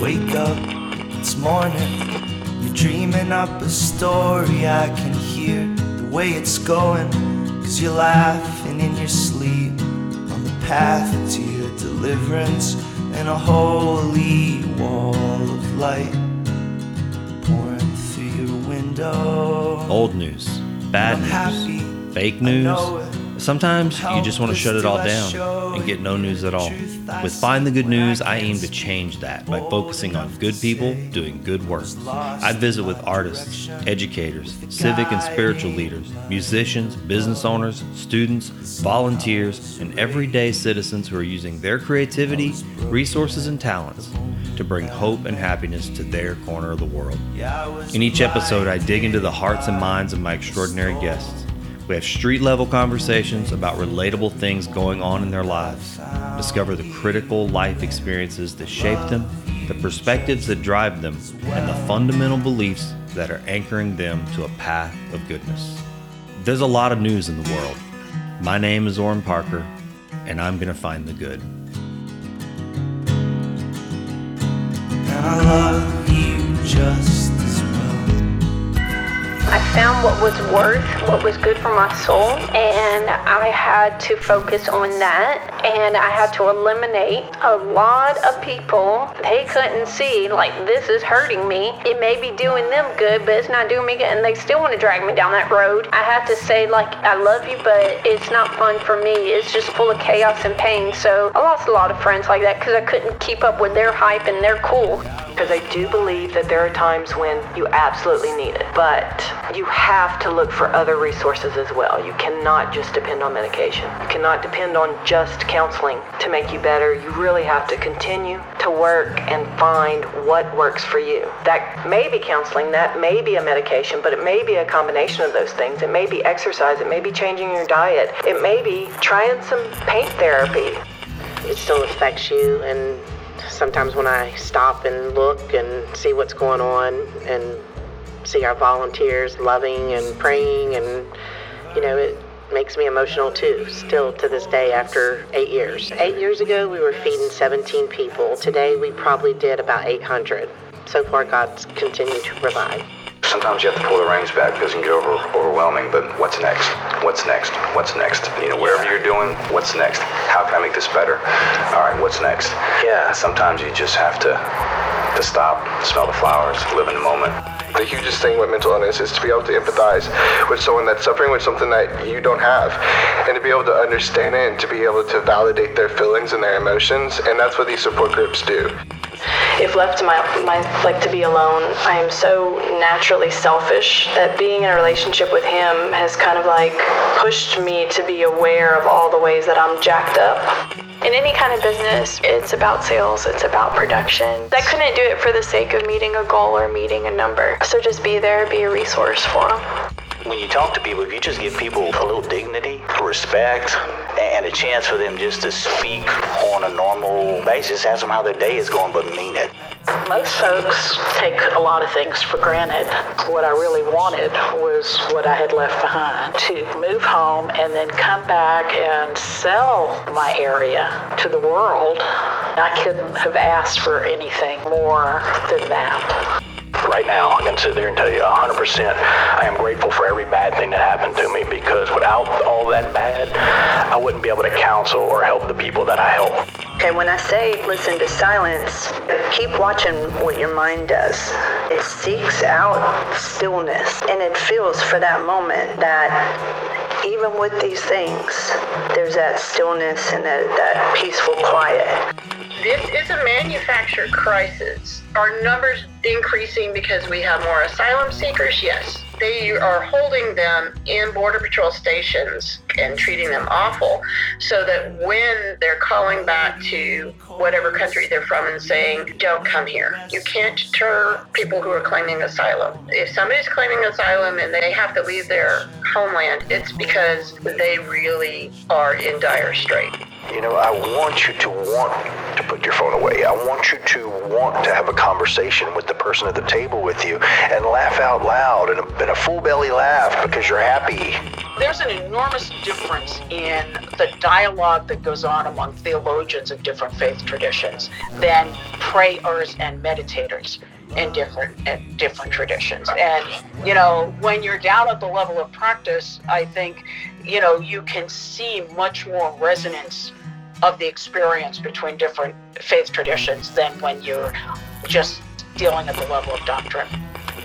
wake up, it's morning. You're dreaming up a story I can hear the way it's going. Cause you're laughing in your sleep on the path to your deliverance and a holy wall of light pouring through your window. Old news, bad I'm news, happy, fake I news. Sometimes you just want to shut it all down and get no news at all. With Find the Good News, I aim to change that by focusing on good people doing good work. I visit with artists, educators, civic and spiritual leaders, musicians, business owners, students, volunteers, and everyday citizens who are using their creativity, resources, and talents to bring hope and happiness to their corner of the world. In each episode, I dig into the hearts and minds of my extraordinary guests. We have street level conversations about relatable things going on in their lives. Discover the critical life experiences that shape them, the perspectives that drive them, and the fundamental beliefs that are anchoring them to a path of goodness. There's a lot of news in the world. My name is Orrin Parker, and I'm going to find the good. Found what was worth, what was good for my soul, and I had to focus on that. And I had to eliminate a lot of people they couldn't see, like, this is hurting me. It may be doing them good, but it's not doing me good, and they still want to drag me down that road. I had to say, like, I love you, but it's not fun for me. It's just full of chaos and pain. So I lost a lot of friends like that because I couldn't keep up with their hype and their cool. Because I do believe that there are times when you absolutely need it, but you have to look for other resources as well. You cannot just depend on medication. You cannot depend on just counseling to make you better. You really have to continue to work and find what works for you. That may be counseling, that may be a medication, but it may be a combination of those things. It may be exercise, it may be changing your diet, it may be trying some paint therapy. it still affects you and sometimes when i stop and look and see what's going on and see our volunteers loving and praying and you know it makes me emotional too still to this day after eight years. Eight years ago we were feeding 17 people. Today we probably did about 800 so far god's continued to provide Sometimes you have to pull the reins back because it can get over, overwhelming, but what's next? What's next? What's next? You know, whatever you're doing, what's next? How can I make this better? All right, what's next? Yeah, sometimes you just have to, to stop, smell the flowers, live in the moment. The hugest thing with mental illness is to be able to empathize with someone that's suffering with something that you don't have, and to be able to understand it and to be able to validate their feelings and their emotions, and that's what these support groups do. If left to my, my like to be alone, I am so naturally selfish that being in a relationship with him has kind of like pushed me to be aware of all the ways that I'm jacked up. In any kind of business, it's about sales, it's about production. I couldn't do it for the sake of meeting a goal or meeting a number. So just be there, be a resource for them. When you talk to people, if you just give people a little dignity, respect, and a chance for them just to speak on a normal basis, ask them how their day is going, but mean it. Most folks take a lot of things for granted. What I really wanted was what I had left behind to move home and then come back and sell my area to the world. I couldn't have asked for anything more than that. Right now, I can sit there and tell you 100% I am grateful for every bad thing that happened to me because without all that bad, I wouldn't be able to counsel or help the people that I help. Okay, when I say listen to silence, keep watching what your mind does. It seeks out stillness and it feels for that moment that even with these things, there's that stillness and that, that peaceful quiet. This is a manufactured crisis. Are numbers increasing because we have more asylum seekers? Yes. They are holding them in Border Patrol stations and treating them awful so that when they're calling back to whatever country they're from and saying, don't come here, you can't deter people who are claiming asylum. If somebody's claiming asylum and they have to leave their homeland, it's because they really are in dire straits. You know, I want you to want put your phone away. I want you to want to have a conversation with the person at the table with you and laugh out loud and a, and a full belly laugh because you're happy. There's an enormous difference in the dialogue that goes on among theologians of different faith traditions than prayers and meditators in different in different traditions. And you know, when you're down at the level of practice, I think you know you can see much more resonance of the experience between different faith traditions than when you're just dealing at the level of doctrine.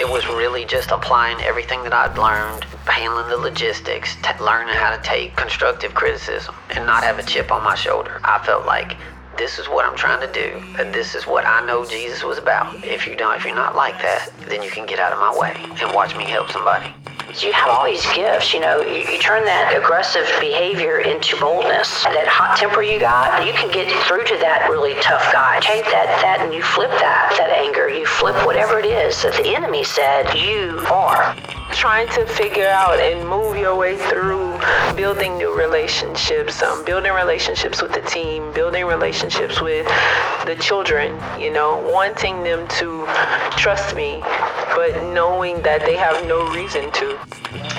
It was really just applying everything that I'd learned, handling the logistics, t- learning how to take constructive criticism, and not have a chip on my shoulder. I felt like this is what I'm trying to do, and this is what I know Jesus was about. If you don't, if you're not like that, then you can get out of my way and watch me help somebody. You have all these gifts, you know. You, you turn that aggressive behavior into boldness. That hot temper you got, you can get through to that really tough guy. Take that, that, and you flip that, that anger. You flip whatever it is that the enemy said you are trying to figure out and move your way through building new relationships, um, building relationships with the team, building relationships with the children, you know, wanting them to trust me, but knowing that they have no reason to.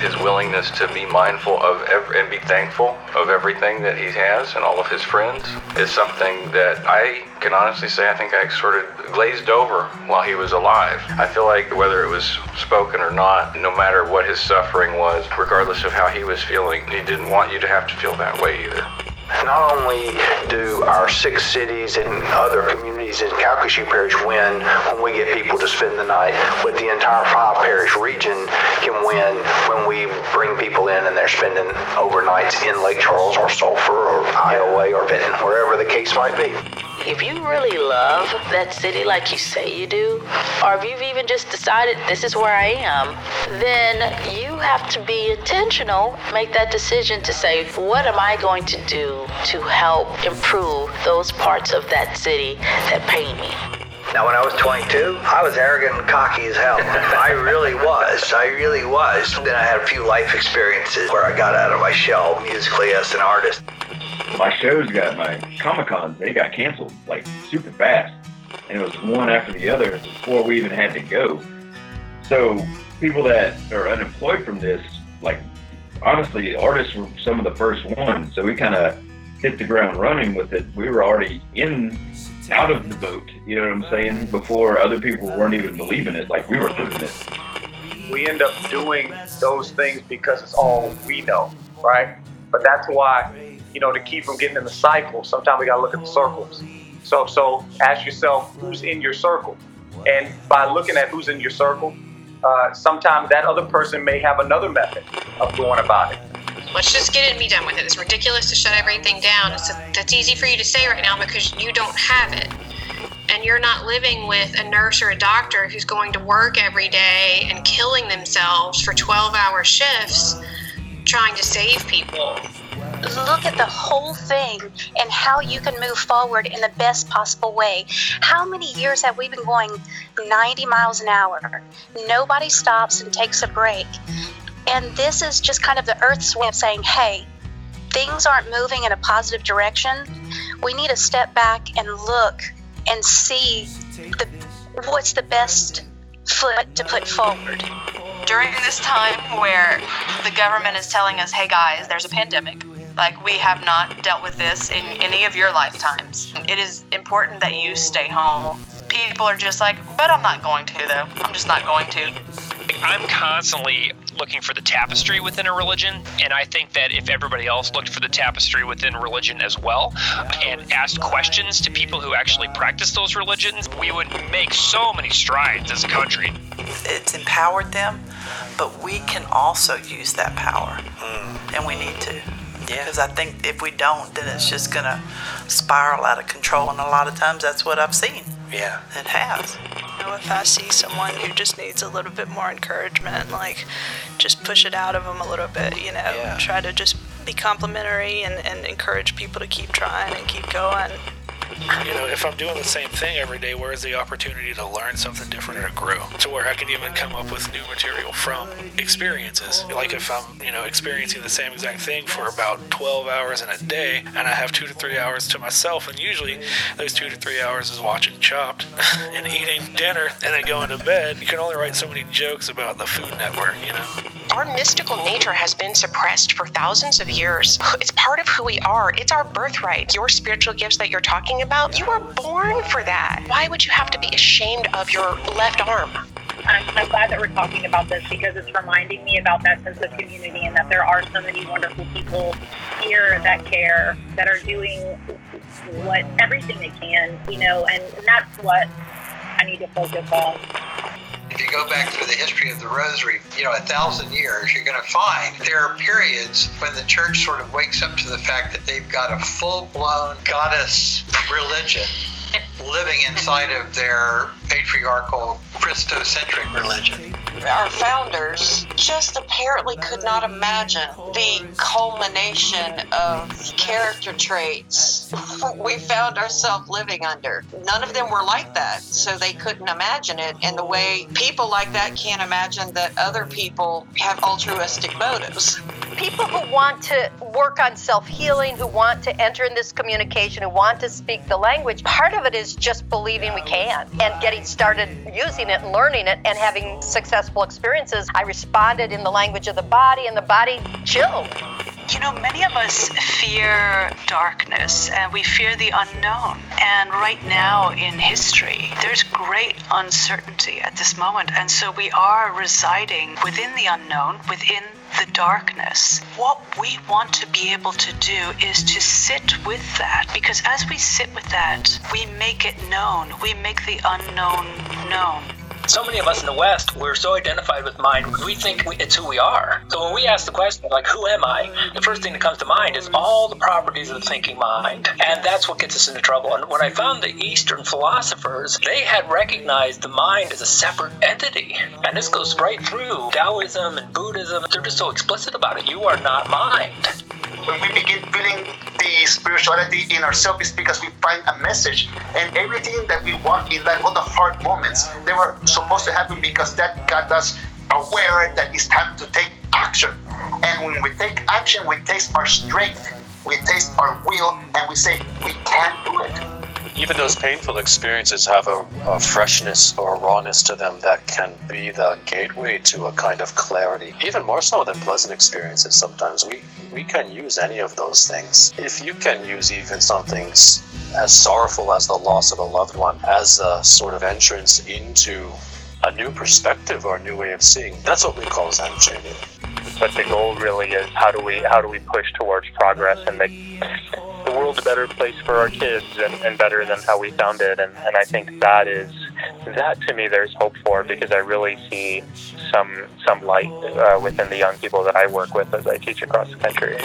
His willingness to be mindful of every, and be thankful of everything that he has and all of his friends is something that I can honestly say I think I sort of glazed over while he was alive. I feel like whether it was spoken or not, no matter what his suffering was, regardless of how he was feeling, he didn't want you to have to feel that way either. Not only do our six cities and other communities in Calcasieu Parish win when we get people to spend the night, but the entire five parish region can win when we bring people in and they're spending overnights in Lake Charles or Sulphur or Iowa or Vinton, wherever the case might be. If you really love that city like you say you do, or if you've even just decided this is where I am, then you have to be intentional, make that decision to say, what am I going to do to help improve those parts of that city that pain me? Now, when I was 22, I was arrogant and cocky as hell. I really was. I really was. Then I had a few life experiences where I got out of my shell musically as an artist. My shows got my Comic Cons, they got canceled like super fast. And it was one after the other before we even had to go. So people that are unemployed from this, like honestly, artists were some of the first ones. So we kind of hit the ground running with it. We were already in out of the boat, you know what I'm saying? Before other people weren't even believing it, like we were doing it. We end up doing those things because it's all we know, right? But that's why, you know, to keep from getting in the cycle, sometimes we gotta look at the circles. So so ask yourself who's in your circle. And by looking at who's in your circle, uh, sometimes that other person may have another method of going about it. Let's just get it and be done with it. It's ridiculous to shut everything down. It's a, that's easy for you to say right now because you don't have it. And you're not living with a nurse or a doctor who's going to work every day and killing themselves for 12 hour shifts trying to save people. Look at the whole thing and how you can move forward in the best possible way. How many years have we been going 90 miles an hour? Nobody stops and takes a break. And this is just kind of the Earth's way of saying, hey, things aren't moving in a positive direction. We need to step back and look and see the, what's the best foot to put forward. During this time where the government is telling us, hey guys, there's a pandemic, like we have not dealt with this in any of your lifetimes, it is important that you stay home. People are just like, but I'm not going to though. I'm just not going to. I'm constantly looking for the tapestry within a religion, and I think that if everybody else looked for the tapestry within religion as well and asked questions to people who actually practice those religions, we would make so many strides as a country. It's empowered them, but we can also use that power, and we need to. Because I think if we don't, then it's just going to spiral out of control, and a lot of times that's what I've seen. Yeah. It has. You know, if I see someone who just needs a little bit more encouragement, like just push it out of them a little bit, you know, Yeah. try to just be complimentary and, and encourage people to keep trying and keep going. You know, if I'm doing the same thing every day, where is the opportunity to learn something different or to grow? To where I can even come up with new material from experiences. Like if I'm, you know, experiencing the same exact thing for about 12 hours in a day, and I have two to three hours to myself, and usually those two to three hours is watching Chopped and eating dinner and then going to bed. You can only write so many jokes about the Food Network, you know. Our mystical nature has been suppressed for thousands of years. It's part of who we are. It's our birthright. Your spiritual gifts that you're talking about, you were born for that. Why would you have to be ashamed of your left arm? I'm, I'm glad that we're talking about this because it's reminding me about that sense of community and that there are so many wonderful people here that care, that are doing what everything they can, you know, and, and that's what I need to focus on. If you go back through the history of the rosary, you know, a thousand years, you're going to find there are periods when the church sort of wakes up to the fact that they've got a full blown goddess religion living inside of their patriarchal Christocentric religion. Our founders just apparently could not imagine the culmination of character traits we found ourselves living under. None of them were like that, so they couldn't imagine it. And the way people like that can't imagine that other people have altruistic motives. People who want to work on self healing, who want to enter in this communication, who want to speak the language, part of it is just believing we can and getting started using it learning it and having successful experiences. I responded in the language of the body, and the body chilled. You know, many of us fear darkness and we fear the unknown. And right now in history, there's great uncertainty at this moment. And so we are residing within the unknown, within the darkness. What we want to be able to do is to sit with that because as we sit with that, we make it known, we make the unknown known. So many of us in the West, we're so identified with mind, we think it's who we are. So when we ask the question, like, who am I? The first thing that comes to mind is all the properties of the thinking mind. And that's what gets us into trouble. And when I found the Eastern philosophers, they had recognized the mind as a separate entity. And this goes right through Taoism and Buddhism. They're just so explicit about it. You are not mind. When we begin feeling spirituality in ourselves is because we find a message. And everything that we want in that all the hard moments they were supposed to happen because that got us aware that it's time to take action. And when we take action we taste our strength we taste our will and we say we can do it even those painful experiences have a, a, freshness or rawness to them that can be the gateway to a kind of clarity. Even more so than pleasant experiences, sometimes we, we can use any of those things. If you can use even something as sorrowful as the loss of a loved one as a sort of entrance into a new perspective or a new way of seeing, that's what we call Zen training. But the goal really is how do we how do we push towards progress and make a better place for our kids and, and better than how we found it. And, and I think that is that to me there's hope for because I really see some some light uh, within the young people that I work with as I teach across the country.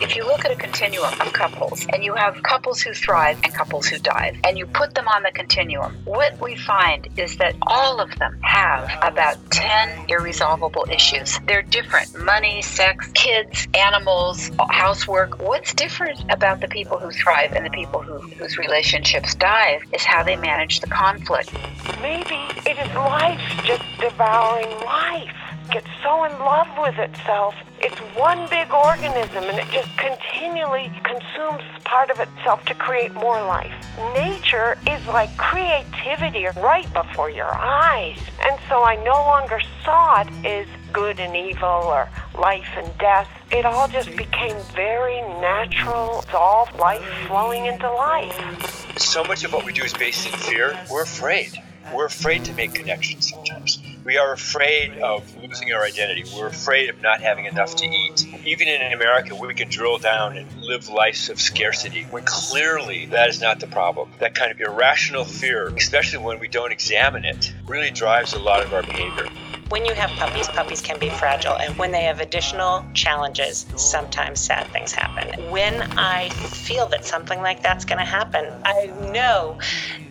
If you look at a continuum of couples and you have couples who thrive and couples who dive, and you put them on the continuum, what we find is that all of them have about 10 irresolvable issues. They're different money, sex, kids, animals, housework. What's different about the people who thrive and the people who, whose relationships dive is how they manage the conflict. Maybe it is life just devouring life gets so in love with itself. It's one big organism and it just continually consumes part of itself to create more life. Nature is like creativity right before your eyes. And so I no longer saw it as good and evil or life and death. It all just became very natural. It's all life flowing into life. So much of what we do is based in fear. We're afraid. We're afraid to make connections sometimes. We are afraid of losing our identity. We're afraid of not having enough to eat. Even in America, we can drill down and live lives of scarcity when clearly that is not the problem. That kind of irrational fear, especially when we don't examine it, really drives a lot of our behavior. When you have puppies, puppies can be fragile, and when they have additional challenges, sometimes sad things happen. When I feel that something like that's going to happen, I know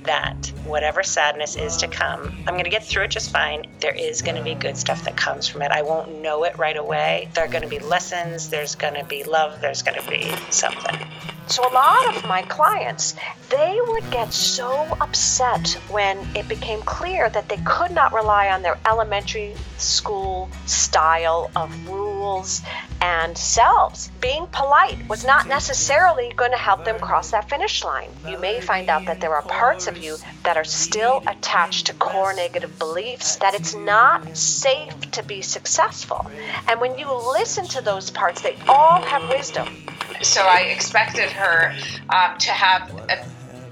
that whatever sadness is to come, I'm going to get through it just fine. There is going to be good stuff that comes from it. I won't know it right away. There are going to be lessons, there's going to be love, there's going to be something. So a lot of my clients, they would get so upset when it became clear that they could not rely on their elementary school style of rules and selves. Being polite was not necessarily going to help them cross that finish line. You may find out that there are parts of you that are still attached to core negative beliefs, that it's not safe to be successful. And when you listen to those parts, they all have wisdom. So I expected her um, to have a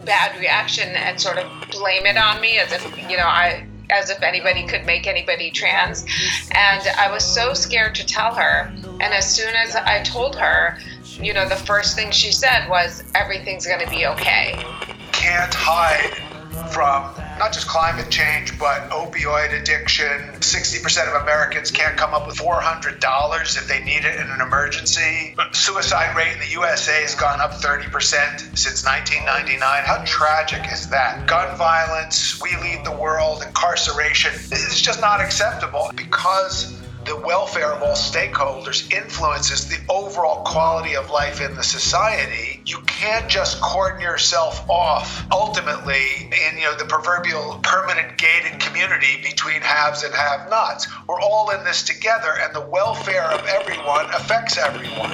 bad reaction and sort of blame it on me as if, you know, I as if anybody could make anybody trans. And I was so scared to tell her. And as soon as I told her, you know, the first thing she said was, everything's going to be okay. Can't hide from not just climate change, but opioid addiction. 60% of Americans can't come up with $400 if they need it in an emergency. Suicide rate in the USA has gone up 30% since 1999. How tragic is that? Gun violence, we lead the world, incarceration. It's just not acceptable because the welfare of all stakeholders influences the overall quality of life in the society. You can't just cordon yourself off ultimately in you know the proverbial permanent gated community between haves and have-nots. We're all in this together and the welfare of everyone affects everyone.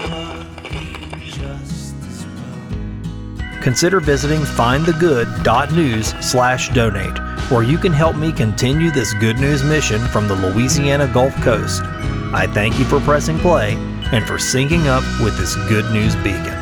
Consider visiting findthegood.news slash donate, where you can help me continue this good news mission from the Louisiana Gulf Coast. I thank you for pressing play and for syncing up with this good news beacon.